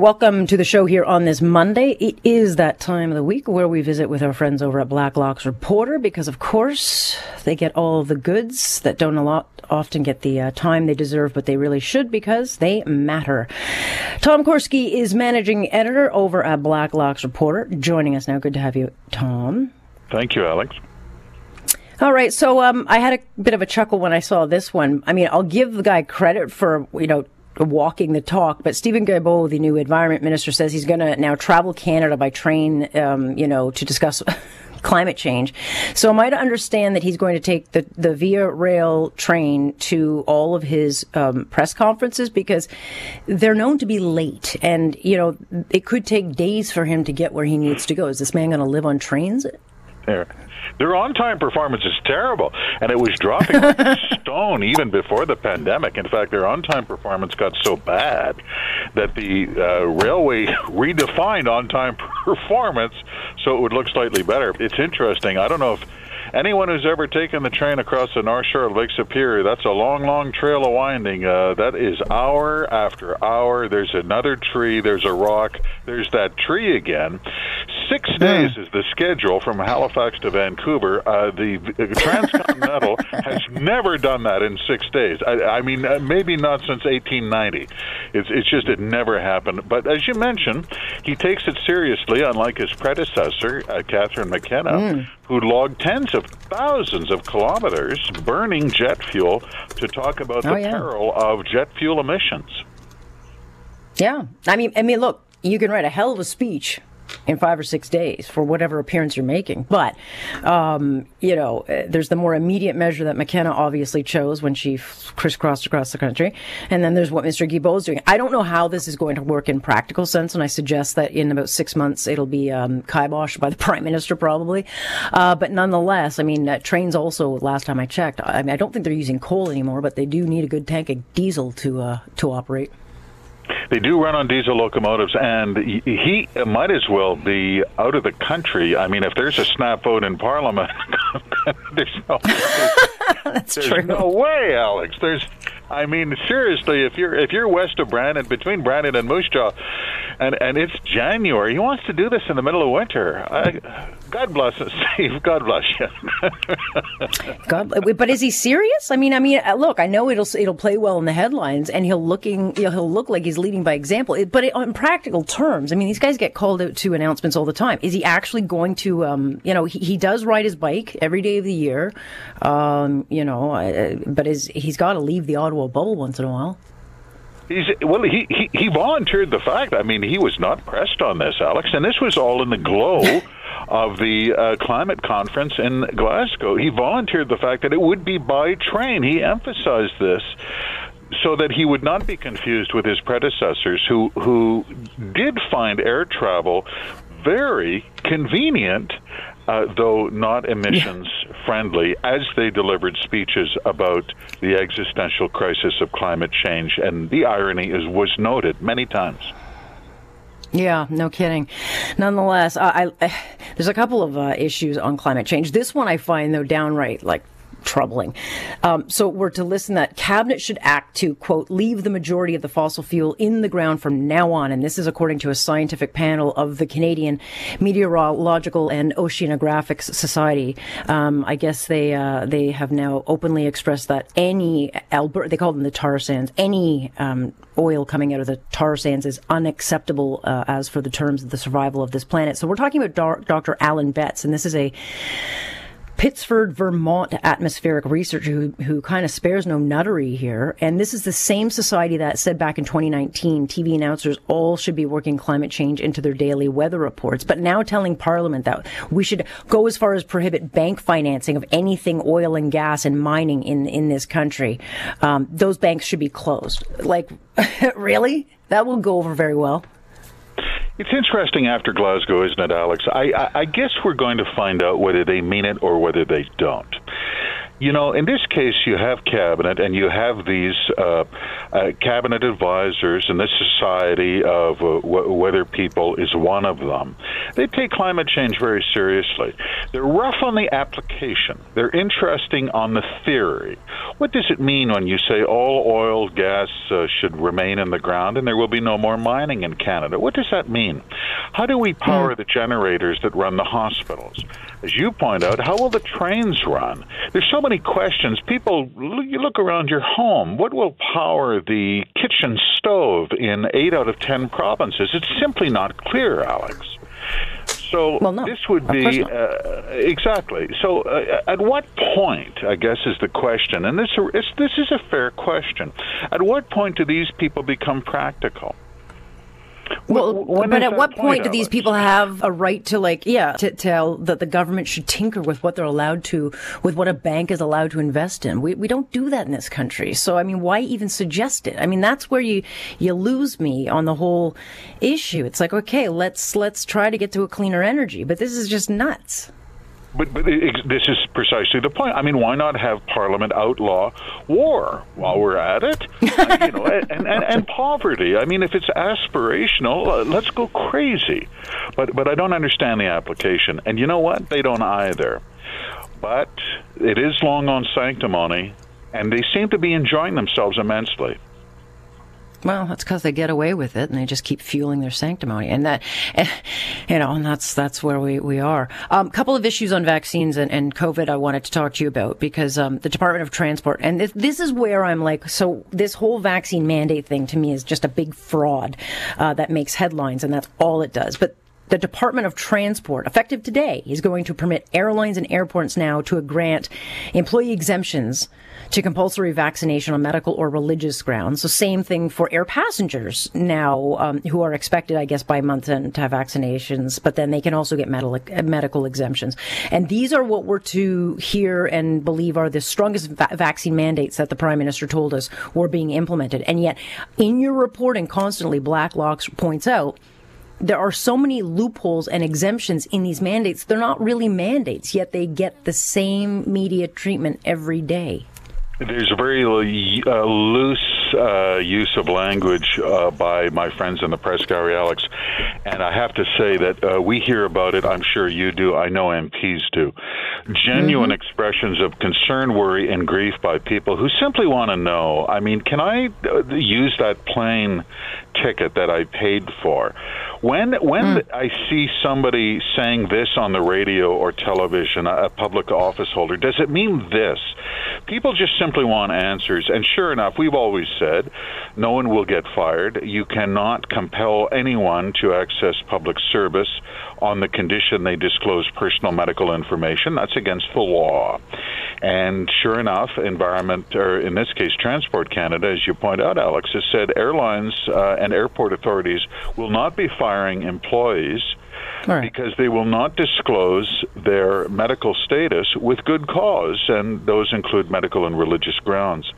Welcome to the show here on this Monday. It is that time of the week where we visit with our friends over at Blacklock's Reporter because, of course, they get all the goods that don't a lot often get the uh, time they deserve, but they really should because they matter. Tom Korski is managing editor over at Blacklock's Reporter, joining us now. Good to have you, Tom. Thank you, Alex. All right, so um, I had a bit of a chuckle when I saw this one. I mean, I'll give the guy credit for you know walking the talk. But Stephen Guilbeault, the new environment minister, says he's going to now travel Canada by train, um, you know, to discuss. climate change. So am I to understand that he's going to take the, the Via Rail train to all of his um, press conferences because they're known to be late and, you know, it could take days for him to get where he needs to go. Is this man going to live on trains? Their on-time performance is terrible, and it was dropping like a stone even before the pandemic. In fact, their on-time performance got so bad that the uh, railway redefined on-time performance so it would look slightly better. It's interesting. I don't know if anyone who's ever taken the train across the North Shore of Lake Superior, that's a long, long trail of winding. Uh, that is hour after hour. There's another tree. There's a rock. There's that tree again. Six days is the schedule from Halifax to Vancouver. Uh, the uh, Transcontinental has never done that in six days. I, I mean, uh, maybe not since 1890. It's, it's just it never happened. But as you mentioned, he takes it seriously, unlike his predecessor, uh, Catherine McKenna, mm. who logged tens of thousands of kilometers burning jet fuel to talk about oh, the yeah. peril of jet fuel emissions. Yeah, I mean, I mean, look, you can write a hell of a speech in five or six days for whatever appearance you're making. But, um, you know, uh, there's the more immediate measure that McKenna obviously chose when she crisscrossed across the country. And then there's what Mr. Guilbeault is doing. I don't know how this is going to work in practical sense. And I suggest that in about six months, it'll be, um, kiboshed by the prime minister probably. Uh, but nonetheless, I mean, uh, trains also, last time I checked, I mean, I don't think they're using coal anymore, but they do need a good tank of diesel to, uh, to operate. They do run on diesel locomotives, and he might as well be out of the country. I mean, if there's a snap vote in Parliament, there's no. That's there's true. no way, Alex. There's I mean, seriously, if you're if you're west of Brandon, between Brandon and Moose Jaw, and and it's January, he wants to do this in the middle of winter. I, God bless us, Steve. God bless you. God, but is he serious? I mean, I mean, uh, look, I know it'll it'll play well in the headlines, and he'll looking you know, he'll look like he's leading by example. But in practical terms, I mean, these guys get called out to announcements all the time. Is he actually going to? Um, you know, he, he does ride his bike every day of the year. Um, you know, uh, but is he's got to leave the Ottawa bubble once in a while. He's well. He, he he volunteered the fact. I mean, he was not pressed on this, Alex, and this was all in the glow of the uh, climate conference in Glasgow. He volunteered the fact that it would be by train. He emphasized this so that he would not be confused with his predecessors, who who did find air travel very convenient uh, though not emissions friendly, as they delivered speeches about the existential crisis of climate change. And the irony is was noted many times. Yeah, no kidding. Nonetheless, I, I, there's a couple of uh, issues on climate change. This one I find though downright like troubling. Um, so we're to listen that cabinet should act to quote leave the majority of the fossil fuel in the ground from now on, and this is according to a scientific panel of the Canadian Meteorological and Oceanographic Society. Um, I guess they uh, they have now openly expressed that any Alberta they call them the tar sands any um, oil coming out of the tar sands is unacceptable uh, as for the terms of the survival of this planet. So we're talking about Dr. Alan Betts, and this is a Pittsford, Vermont atmospheric researcher who, who kind of spares no nuttery here. And this is the same society that said back in 2019 TV announcers all should be working climate change into their daily weather reports, but now telling Parliament that we should go as far as prohibit bank financing of anything oil and gas and mining in, in this country. Um, those banks should be closed. Like, really? That will go over very well. It's interesting after Glasgow, isn't it, Alex? I, I, I guess we're going to find out whether they mean it or whether they don't. You know, in this case, you have cabinet and you have these uh, uh, cabinet advisors, and this society of uh, w- weather people is one of them. They take climate change very seriously. They're rough on the application. They're interesting on the theory. What does it mean when you say all oil, gas uh, should remain in the ground and there will be no more mining in Canada? What does that mean? How do we power mm. the generators that run the hospitals? As you point out, how will the trains run? There's so many questions. People, you look around your home. What will power the kitchen stove in eight out of ten provinces? It's simply not clear, Alex. So well, no, this would be uh, exactly. So uh, at what point, I guess, is the question, and this this is a fair question. At what point do these people become practical? Well, when but at what point, point do these people have a right to, like, yeah, to tell that the government should tinker with what they're allowed to, with what a bank is allowed to invest in? We we don't do that in this country. So I mean, why even suggest it? I mean, that's where you you lose me on the whole issue. It's like, okay, let's let's try to get to a cleaner energy, but this is just nuts. But, but it, this is precisely the point. I mean, why not have Parliament outlaw war while we're at it? you know, and, and, and, poverty. I mean, if it's aspirational, uh, let's go crazy. But but I don't understand the application. And you know what? They don't either. But it is long on sanctimony, and they seem to be enjoying themselves immensely. Well, that's because they get away with it and they just keep fueling their sanctimony. And that, you know, and that's, that's where we, we are. A um, couple of issues on vaccines and, and COVID I wanted to talk to you about because, um, the Department of Transport, and this, this is where I'm like, so this whole vaccine mandate thing to me is just a big fraud, uh, that makes headlines and that's all it does. But the Department of Transport, effective today, is going to permit airlines and airports now to grant employee exemptions to compulsory vaccination on medical or religious grounds. So same thing for air passengers now, um, who are expected, I guess, by month end to have vaccinations, but then they can also get medical, medical exemptions. And these are what we're to hear and believe are the strongest va- vaccine mandates that the Prime Minister told us were being implemented. And yet, in your reporting constantly, Blacklock's points out there are so many loopholes and exemptions in these mandates. They're not really mandates, yet they get the same media treatment every day. There's a very uh, loose uh, use of language uh, by my friends in the press, Gary Alex, and I have to say that uh, we hear about it. I'm sure you do. I know MPs do. Genuine mm-hmm. expressions of concern, worry, and grief by people who simply want to know. I mean, can I uh, use that plane ticket that I paid for? When when mm. I see somebody saying this on the radio or television, a public office holder, does it mean this? People just simply want answers. And sure enough, we've always said no one will get fired. You cannot compel anyone to access public service on the condition they disclose personal medical information. That's against the law. And sure enough, Environment, or in this case, Transport Canada, as you point out, Alex, has said airlines uh, and airport authorities will not be firing employees. Right. because they will not disclose their medical status with good cause, and those include medical and religious grounds.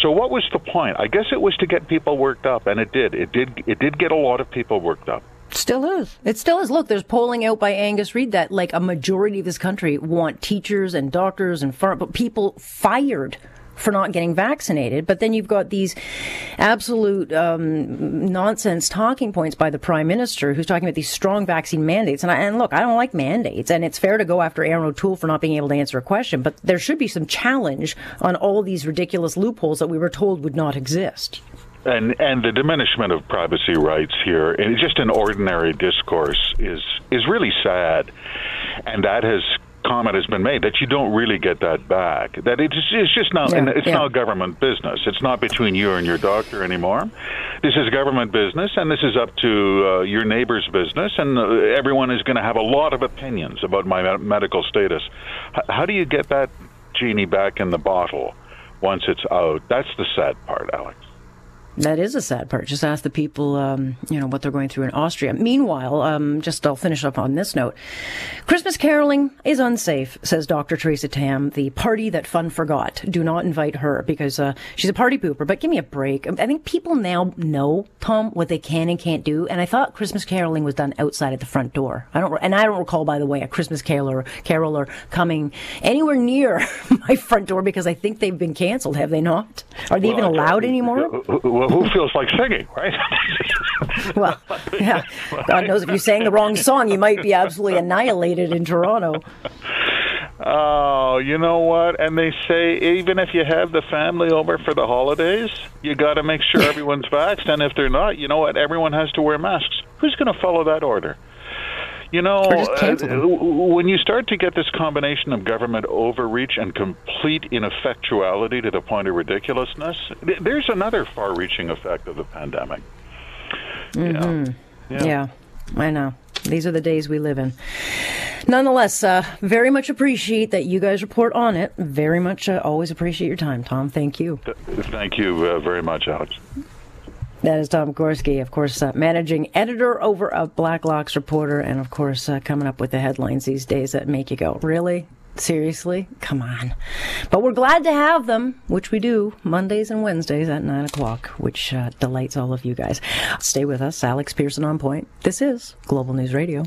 So, what was the point? I guess it was to get people worked up, and it did. It did. It did get a lot of people worked up. Still is. It still is. Look, there's polling out by Angus Reid that like a majority of this country want teachers and doctors and far- people fired for not getting vaccinated. But then you've got these absolute um, nonsense talking points by the prime minister who's talking about these strong vaccine mandates. And, I, and look, I don't like mandates, and it's fair to go after Erin O'Toole for not being able to answer a question, but there should be some challenge on all these ridiculous loopholes that we were told would not exist and and the diminishment of privacy rights here, and just an ordinary discourse, is is really sad, and that has comment has been made that you don't really get that back. That it's, it's just not yeah, it's yeah. not government business. It's not between you and your doctor anymore. This is government business, and this is up to uh, your neighbor's business, and uh, everyone is going to have a lot of opinions about my medical status. H- how do you get that genie back in the bottle once it's out? That's the sad part, Alex. That is a sad part. Just ask the people, um, you know, what they're going through in Austria. Meanwhile, um, just I'll finish up on this note. Christmas caroling is unsafe, says Dr. Teresa Tam, the party that fun forgot. Do not invite her because uh, she's a party pooper. But give me a break. I think people now know, Tom, what they can and can't do. And I thought Christmas caroling was done outside at the front door. I don't, and I don't recall, by the way, a Christmas caroler, caroler coming anywhere near my front door because I think they've been canceled. Have they not? Are they well, even allowed anymore? Well, who feels like singing, right? well, yeah. God knows if you sang the wrong song, you might be absolutely annihilated in Toronto. Oh, you know what? And they say even if you have the family over for the holidays, you got to make sure everyone's vaxxed. And if they're not, you know what? Everyone has to wear masks. Who's going to follow that order? You know, uh, when you start to get this combination of government overreach and complete ineffectuality to the point of ridiculousness, there's another far reaching effect of the pandemic. Mm-hmm. Yeah. yeah, I know. These are the days we live in. Nonetheless, uh, very much appreciate that you guys report on it. Very much uh, always appreciate your time, Tom. Thank you. Thank you uh, very much, Alex. That is Tom Korski, of course, uh, managing editor over of Blacklock's Reporter, and of course, uh, coming up with the headlines these days that make you go, really? Seriously? Come on. But we're glad to have them, which we do Mondays and Wednesdays at 9 o'clock, which uh, delights all of you guys. Stay with us. Alex Pearson on point. This is Global News Radio.